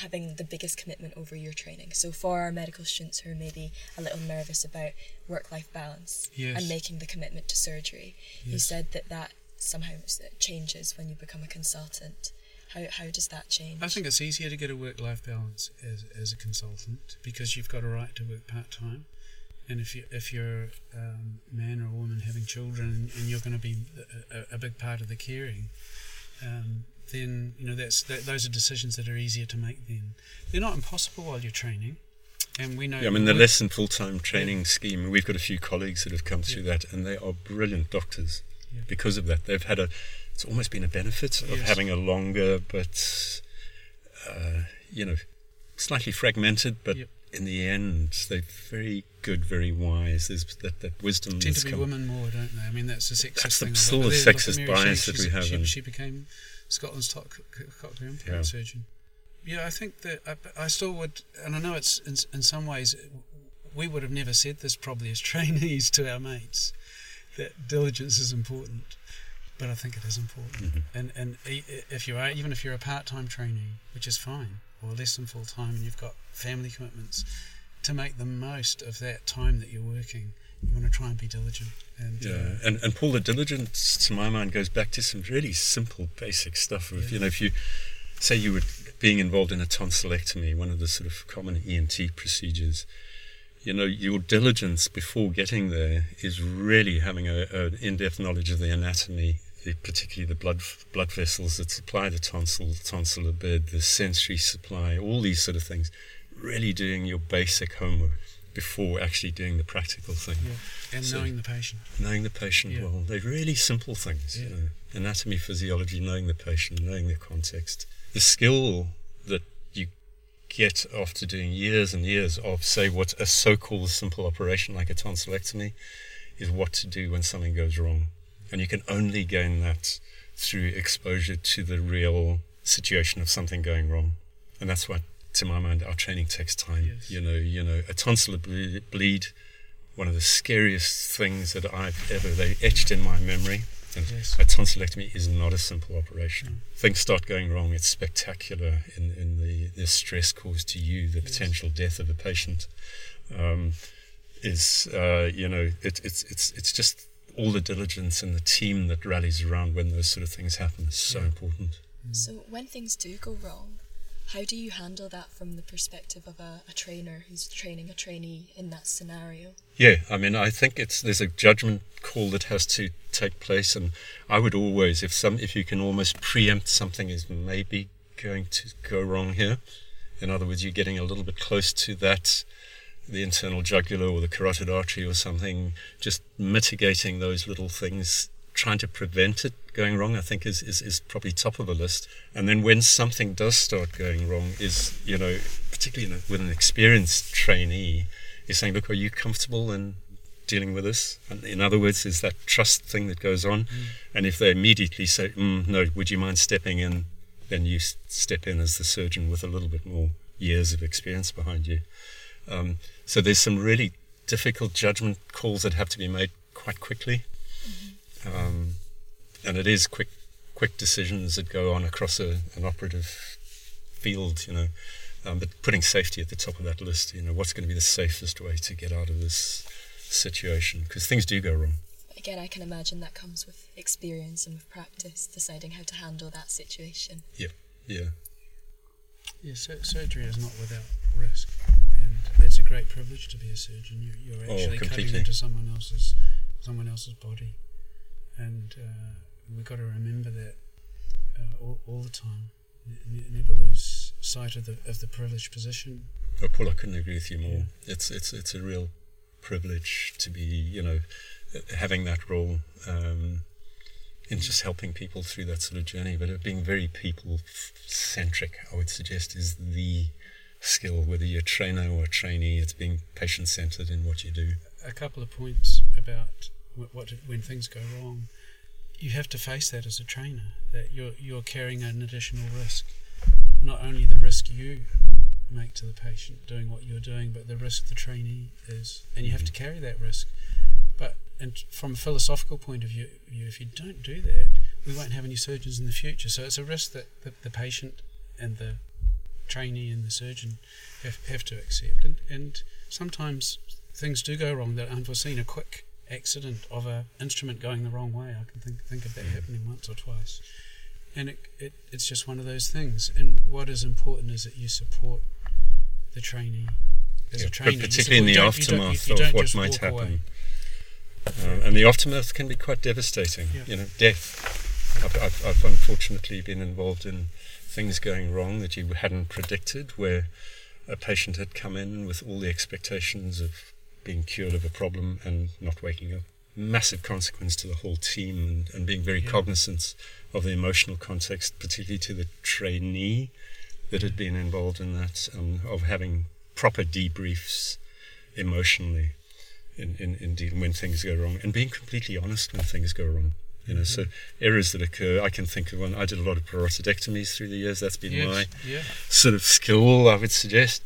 Speaker 1: having the biggest commitment over your training. So for our medical students who are maybe a little nervous about work-life balance
Speaker 3: Yes.
Speaker 1: and making the commitment to surgery, you said that that somehow changes when you become a consultant. How how does that change?
Speaker 3: I think it's easier to get a work-life balance as, as a consultant because you've got a right to work part-time. And if you if you're um, a man or a woman having children and you're going to be a, a, a big part of the caring, um, then you know that's that, those are decisions that are easier to make. Then they're not impossible while you're training, and we know.
Speaker 2: Yeah, I mean, the
Speaker 3: work-
Speaker 2: less than full time training scheme, we've got a few colleagues that have come through that, and they are brilliant doctors
Speaker 3: Yeah.
Speaker 2: because of that. They've had a, it's almost been a benefit of having a longer, but, uh, you know, slightly fragmented, but
Speaker 3: Yep.
Speaker 2: in the end, they're very good, very wise. There's that, that wisdom
Speaker 3: tend
Speaker 2: that's
Speaker 3: to be
Speaker 2: come.
Speaker 3: women more, don't they? I mean, that's the sexist
Speaker 2: That's the-
Speaker 3: thing. of it.
Speaker 2: the
Speaker 3: there's Dr.
Speaker 2: sexist bias that we have
Speaker 3: She, she became Scotland's top co- co- cochlear implant
Speaker 2: Yeah.
Speaker 3: surgeon. Yeah, I think that I, I still would, and I know it's in, in some ways we would have never said this probably as (laughs) trainees to our mates that diligence is important, but I think it is important.
Speaker 2: Mhm.
Speaker 3: And and if you are even if you're a part-time trainee, which is fine, or less than full-time, and you've got family commitments, to make the most of that time that you're working, you want to try and be diligent. And
Speaker 2: Yeah,
Speaker 3: uh,
Speaker 2: and and Paul, the diligence to my mind goes back to some really simple, basic stuff. Of
Speaker 3: Yeah.
Speaker 2: you know, if you say you were being involved in a tonsillectomy, one of the sort of common ENT procedures, you know, your diligence before getting there is really having a, an in-depth knowledge of the anatomy, the, particularly the blood blood vessels that supply the tonsil, the tonsillar bed, the sensory supply, all these sort of things. Really doing your basic homework before actually doing the practical thing
Speaker 3: yeah, and
Speaker 2: So-
Speaker 3: knowing the patient.
Speaker 2: knowing the patient
Speaker 3: Yeah.
Speaker 2: well. They're really simple things. You know, anatomy, physiology, knowing the patient, knowing the context. The skill that you get after doing years and years of, say, what a so-called simple operation like a tonsillectomy is what to do when something goes wrong. And you can only gain that through exposure to the real situation of something going wrong. And that's why, to my mind, our training takes time.
Speaker 3: Yes.
Speaker 2: You know, you know, a tonsillar ble- bleed, one of the scariest things that I've ever they etched in my memory. And
Speaker 3: Yes.
Speaker 2: a tonsillectomy is not a simple operation. Things start going wrong. It's spectacular in, in the, the stress caused to you, the
Speaker 3: Yes.
Speaker 2: potential death of a patient. Um, is uh, you know it, it's it's it's just all the diligence and the team that rallies around when those sort of things happen is so
Speaker 3: Yeah.
Speaker 2: important. Mm.
Speaker 1: So when things do go wrong, How do you handle that from the perspective of a, a trainer who's training a trainee in that scenario?
Speaker 2: Yeah, I mean, I think it's there's a judgment call that has to take place, and I would always, if some, if you can almost preempt something is maybe going to go wrong here. In other words, you're getting a little bit close to that, the internal jugular or the carotid artery or something, just mitigating those little things, trying to prevent it going wrong, I think is, is, is probably top of the list. And then when something does start going wrong, is, you know, particularly with an experienced trainee, is saying, look, are you comfortable in dealing with this? And in other words, is that trust thing that goes on. Mm. And if they immediately say, mm, no, would you mind stepping in? Then you step in as the surgeon with a little bit more years of experience behind you. Um, so there's some really difficult judgment calls that have to be made quite quickly. Mm-hmm. Um, and it is quick quick decisions that go on across a, an operative field, you know. Um, but putting safety at the top of that list, you know, what's going to be the safest way to get out of this situation? Because things do go wrong.
Speaker 1: Again, I can imagine that comes with experience and with practice, deciding how to handle that situation.
Speaker 2: Yeah, yeah.
Speaker 3: Yeah, so surgery is not without risk, and it's a great privilege to be a surgeon. You, are oh, actually oh, cutting into someone else's someone else's body, and uh, we've got to remember that uh, all, all, the time. Never lose sight of the of the privileged position.
Speaker 2: Oh, Paul, I couldn't agree with you more. Yeah. It's it's it's a real privilege to be, you know, having that role um, in just helping people through that sort of journey. But being very people centric, I would suggest, is the skill. Whether you're a trainer or a trainee, it's being patient centered in what you do.
Speaker 3: A couple of points about what, what when things go wrong. You have to face that as a trainer that you're you're carrying an additional risk. Not only the risk you make to the patient doing what you're doing but the risk the trainee is. And you have to mm-hmm. carry that risk. But and from a philosophical point of view if you don't do that we won't have any surgeons in the future. So it's a risk that the, the patient and the trainee and the surgeon have, have to accept and, and sometimes things do go wrong that are unforeseen a quick accident of an instrument going the wrong way. I can think think of that happening once or twice, and it, it it's just one of those things. And what is important is that you support the trainee as
Speaker 2: yeah,
Speaker 3: a trainee,
Speaker 2: particularly in the aftermath you you of what might happen. Uh, and the aftermath can be quite devastating. Yeah. You know, death. I've, I've, I've unfortunately been involved in things going wrong that you hadn't predicted, where a patient had come in with all the expectations of being cured of a problem and not waking up. Massive consequence to the whole team and, and being very yeah. cognizant of the emotional context, particularly to the trainee that had been involved in that, um, of having proper debriefs emotionally in, in, in dealing when things go wrong and being completely honest when things go wrong. You know, mm-hmm. so errors that occur. I can think of one. I did a lot of parotidectomies through the years. That's been yes, my yeah. sort of skill, I would suggest.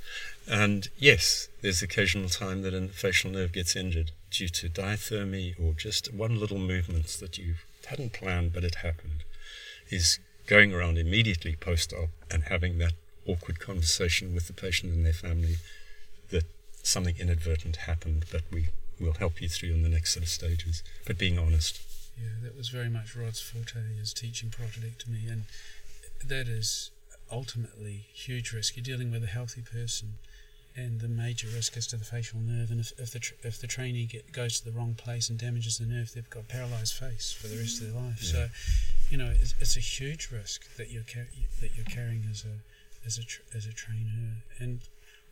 Speaker 2: And yes, there's occasional time that a facial nerve gets injured due to diathermy or just one little movement that you hadn't planned but it happened. Is going around immediately post op and having that awkward conversation with the patient and their family that something inadvertent happened, but we will help you through in the next set of stages. But being honest.
Speaker 3: Yeah, that was very much Rod's forte, is teaching parotidectomy, and that is ultimately huge risk. You're dealing with a healthy person and the major risk is to the facial nerve. And if, if the tr- if the trainee get, goes to the wrong place and damages the nerve, they've got a paralysed face for the rest of their life. Yeah. So, you know, it's, it's, a huge risk that you're car- that you're carrying as a as a tr- as a trainer. And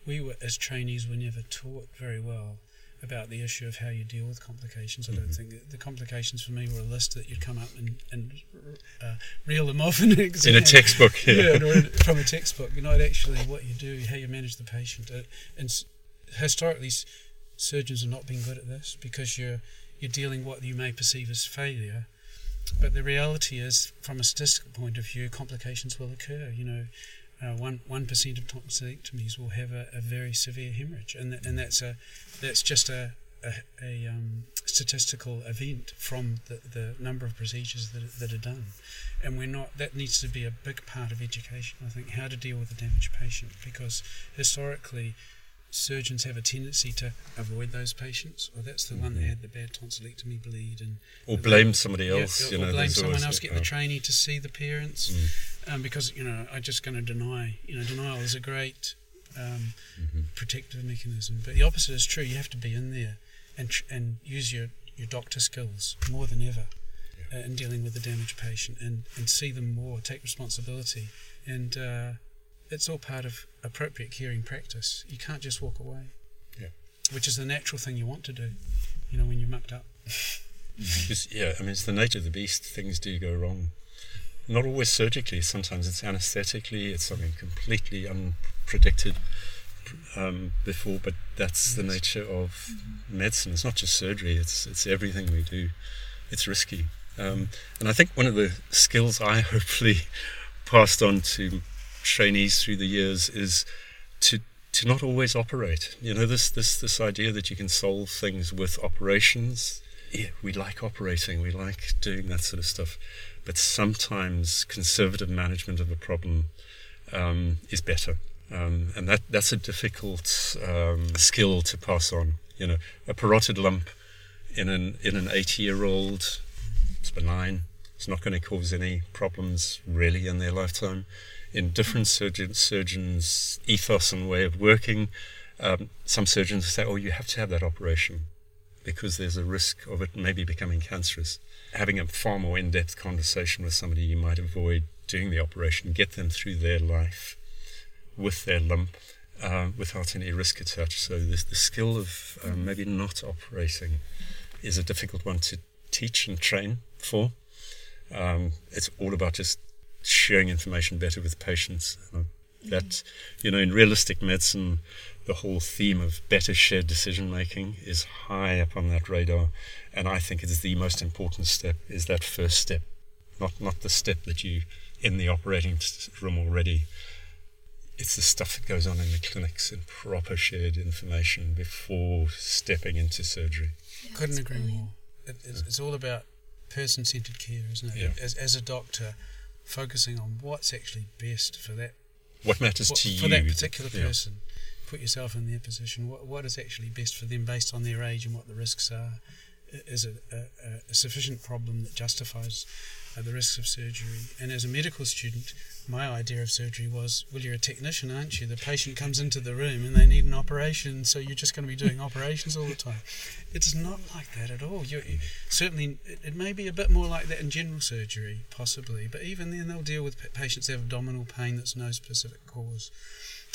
Speaker 3: we were as trainees were never taught very well about the issue of how you deal with complications. I don't mm-hmm. think the complications for me were a list that you'd come up and, and uh, reel them off (laughs) in.
Speaker 2: In a textbook,
Speaker 3: yeah. yeah from a textbook. You know, actually what you do, how you manage the patient. Uh, and historically, surgeons have not been good at this because you're you're dealing what you may perceive as failure. But the reality is, from a statistical point of view, complications will occur. You know, uh, one one percent of tonsillectomies will have a, a very severe hemorrhage, and th- and that's a that's just a a, a um, statistical event from the, the number of procedures that, that are done, and we're not. That needs to be a big part of education. I think how to deal with a damaged patient because historically, surgeons have a tendency to avoid those patients. Or that's the mm-hmm. one that mm-hmm. had the bad tonsillectomy bleed, and
Speaker 2: or blame somebody else.
Speaker 3: Yeah, or,
Speaker 2: you know,
Speaker 3: blame someone else. Get the trainee to see the parents. Mm um, because you know I'm just going to deny. You know, denial is a great um,
Speaker 2: Mm-hmm.
Speaker 3: protective mechanism, but the opposite is true. You have to be in there and tr- and use your your doctor skills more than ever uh, in dealing with the damaged patient and and see them more, take responsibility, and uh, it's all part of appropriate caring practice. You can't just walk away.
Speaker 2: Yeah.
Speaker 3: Which is the natural thing you want to do, you know, when you're mucked up. (laughs)
Speaker 2: Yeah, I mean, it's the nature of the beast. Things do go wrong. Not always surgically. Sometimes it's anesthetically. It's something completely unpredicted um, before. But that's the nature of medicine. It's not just surgery. It's it's everything we do. It's risky. Um, and I think one of the skills I (laughs) hopefully passed on to trainees through the years is to to not always operate. You know, this this this idea that you can solve things with operations. Yeah, we like operating, we like doing that sort of stuff, but sometimes conservative management of a problem um, is better, um, and that that's a difficult um, skill to pass on. You know, a parotid lump in an in an 80 year old, it's benign. It's not going to cause any problems really in their lifetime in different surgeon, surgeons' ethos and way of working. Um, some surgeons say, "Oh, you have to have that operation because there's a risk of it maybe becoming cancerous." Having a far more in-depth conversation with somebody, you might avoid doing the operation, get them through their life with their lump uh, without any risk attached. So this, the skill of um, maybe not operating is a difficult one to teach and train for. Um, it's all about just sharing information better with patients. Uh, that, you know, in realistic medicine, the whole theme of better shared decision making is high up on that radar. And I think it's the most important step is that first step, not, not the step that you in the operating room already. It's the stuff that goes on in the clinics and proper shared information before stepping into surgery.
Speaker 1: Yeah,
Speaker 3: Couldn't agree
Speaker 1: brilliant.
Speaker 3: more. It, it's, it's all about person-centered care, isn't it?
Speaker 2: Yeah.
Speaker 3: As, as a doctor, focusing on what's actually best for that
Speaker 2: What matters
Speaker 3: what-
Speaker 2: to you?
Speaker 3: for that particular
Speaker 2: Yeah.
Speaker 3: person. Put yourself in their position. What what is actually best for them based on their age and what the risks are? Is it a, a, a sufficient problem that justifies uh, the risks of surgery? And as a medical student, my idea of surgery was, well, you're a technician, aren't you? The patient comes into the room and they need an operation, so you're just going to be doing (laughs) operations all the time. It's not like that at all. you you certainly, it, it may be a bit more like that in general surgery, possibly, but even then they'll deal with patients who have abdominal pain that's no specific cause.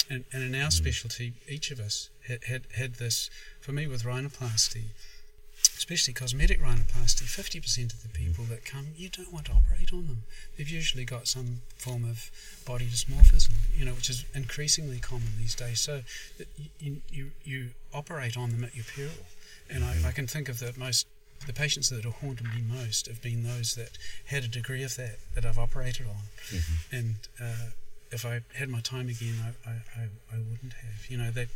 Speaker 3: And, and in our specialty, each of us had, had, had this, for me with rhinoplasty, especially cosmetic rhinoplasty, 50% of the mm. people that come, you don't want to operate on them. They've usually got some form of body dysmorphism, you know, which is increasingly common these days. So you, you, you operate on them at your peril. And I, mm-hmm. I can think of the most, the patients that have haunted me most have been those that had a degree of that that I've operated on. Mm-hmm. And uh, if I had my time again, I, I, I, I wouldn't have. You know, that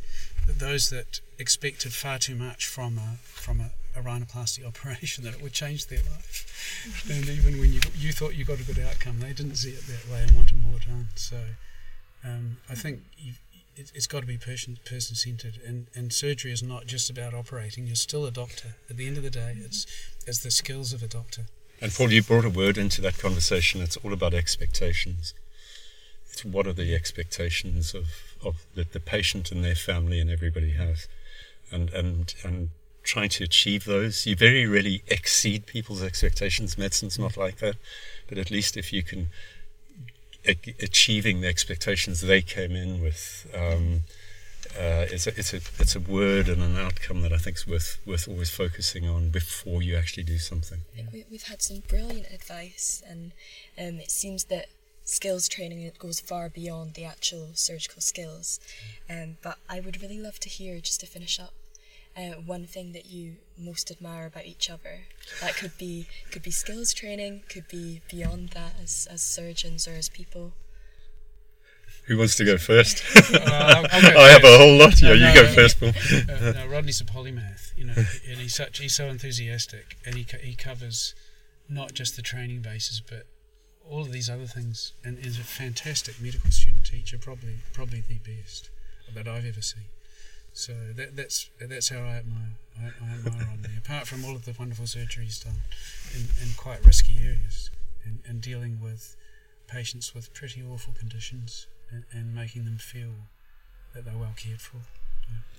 Speaker 3: those that expected far too much from a from a, a rhinoplasty (laughs) operation that it would change their life, (laughs) and even when you you thought you got a good outcome, they didn't see it that way and wanted more done. So, um, I think you've, it, it's got to be person person centered, and, and surgery is not just about operating. You're still a doctor. At the end of the day, it's it's the skills of a doctor.
Speaker 2: And Paul, you brought a word into that conversation. It's all about expectations. What are the expectations of, of that the patient and their family and everybody has, and and and trying to achieve those. You very rarely exceed people's expectations. Medicine's not like that, but at least if you can a- achieving the expectations they came in with. Um, uh, it's a it's a it's a word and an outcome that I think is worth worth always focusing on before you actually do something.
Speaker 1: We, we've had some brilliant advice, and um, it seems that skills training it goes far beyond the actual surgical skills. Um, but I would really love to hear, just to finish up, uh, one thing that you most admire about each other. That could be could be skills training, could be beyond that as as surgeons or as people.
Speaker 2: Who wants to go first? (laughs)
Speaker 3: Uh, I'll- I'll go (laughs)
Speaker 2: I have a whole lot. Yeah,
Speaker 3: No,
Speaker 2: you
Speaker 3: no,
Speaker 2: go
Speaker 3: no.
Speaker 2: first, Paul.
Speaker 3: uh, (laughs) no, Rodney's a polymath, you know, and he's such he's so enthusiastic, and he co- he covers not just the training bases, but all of these other things, and is a fantastic medical student teacher, probably probably the best that I've ever seen. So that, that's that's how I admire I, I admire Rodney. Apart from all of the wonderful surgery he's done in, in quite risky areas, and, and dealing with patients with pretty awful conditions and, and making them feel that they're well cared for.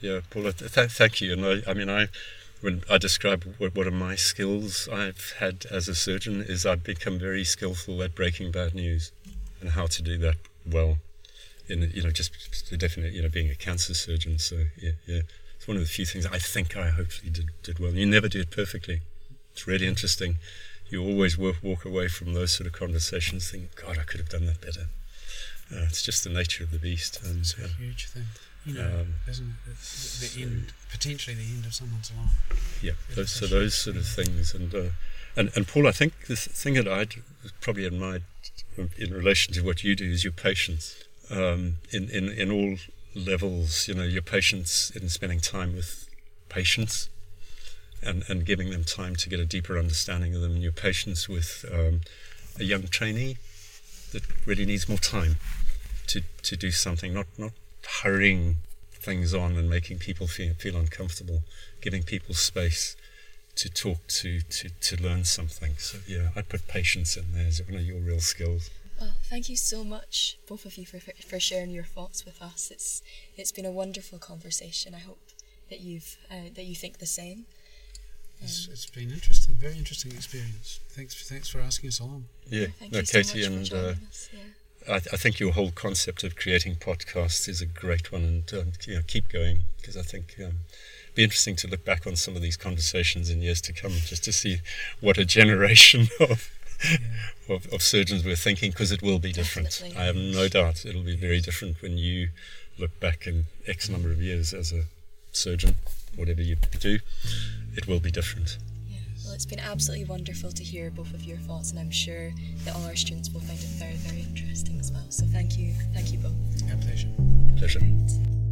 Speaker 2: Yeah, Paul, th- th- thank you. And I, I mean, I, when I describe what, what are my skills I've had as a surgeon, is I've become very skillful at breaking bad news and how to do that well. In you know, just the definite, you know, being a cancer surgeon. So yeah, yeah, it's one of the few things I think I hopefully did did well. You never do it perfectly. It's really interesting. You always walk, walk away from those sort of conversations thinking, God, I could have done that better. Uh, it's just the nature of the beast. And,
Speaker 3: It's a
Speaker 2: uh,
Speaker 3: huge thing, you know,
Speaker 2: Um,
Speaker 3: isn't it? The, the end, potentially the end of someone's life.
Speaker 2: yeah, those, so those sort of things, and uh, and and Paul, I think the thing that I'd probably admired in relation to what you do is your patience um, in in in all levels. You know, your patience in spending time with patients, and and giving them time to get a deeper understanding of them. And your patience with um, a young trainee that really needs more time to to do something, not not hurrying things on and making people feel feel uncomfortable, giving people space to talk to to to learn something. So yeah, I put patience in there as one of your real skills.
Speaker 1: Well, thank you so much, both of you, for, for sharing your thoughts with us. It's it's been a wonderful conversation. I hope that you've uh, that you think the same.
Speaker 3: It's,
Speaker 1: Um,
Speaker 3: it's been interesting, very interesting experience. Thanks, thanks for asking us along.
Speaker 2: Yeah,
Speaker 1: thank
Speaker 2: no,
Speaker 1: you so
Speaker 2: Katie,
Speaker 1: much
Speaker 2: and
Speaker 1: for
Speaker 2: uh,
Speaker 1: us. Yeah.
Speaker 2: I, I think your whole concept of creating podcasts is a great one, and um, you know, keep going because I think um, it'd be interesting to look back on some of these conversations in years to come, just to see what a generation (laughs) of
Speaker 3: Yeah.
Speaker 2: of, of surgeons were thinking, because it will be different.
Speaker 1: Definitely.
Speaker 2: I have no doubt it'll be very different when you look back in X number of years as a surgeon, whatever you do, it will be different.
Speaker 1: Yeah. Well, it's been absolutely wonderful to hear both of your thoughts, and I'm sure that all our students will find it very, very interesting as well. So thank you, thank you both.
Speaker 3: Our pleasure.
Speaker 2: Pleasure.
Speaker 1: Right.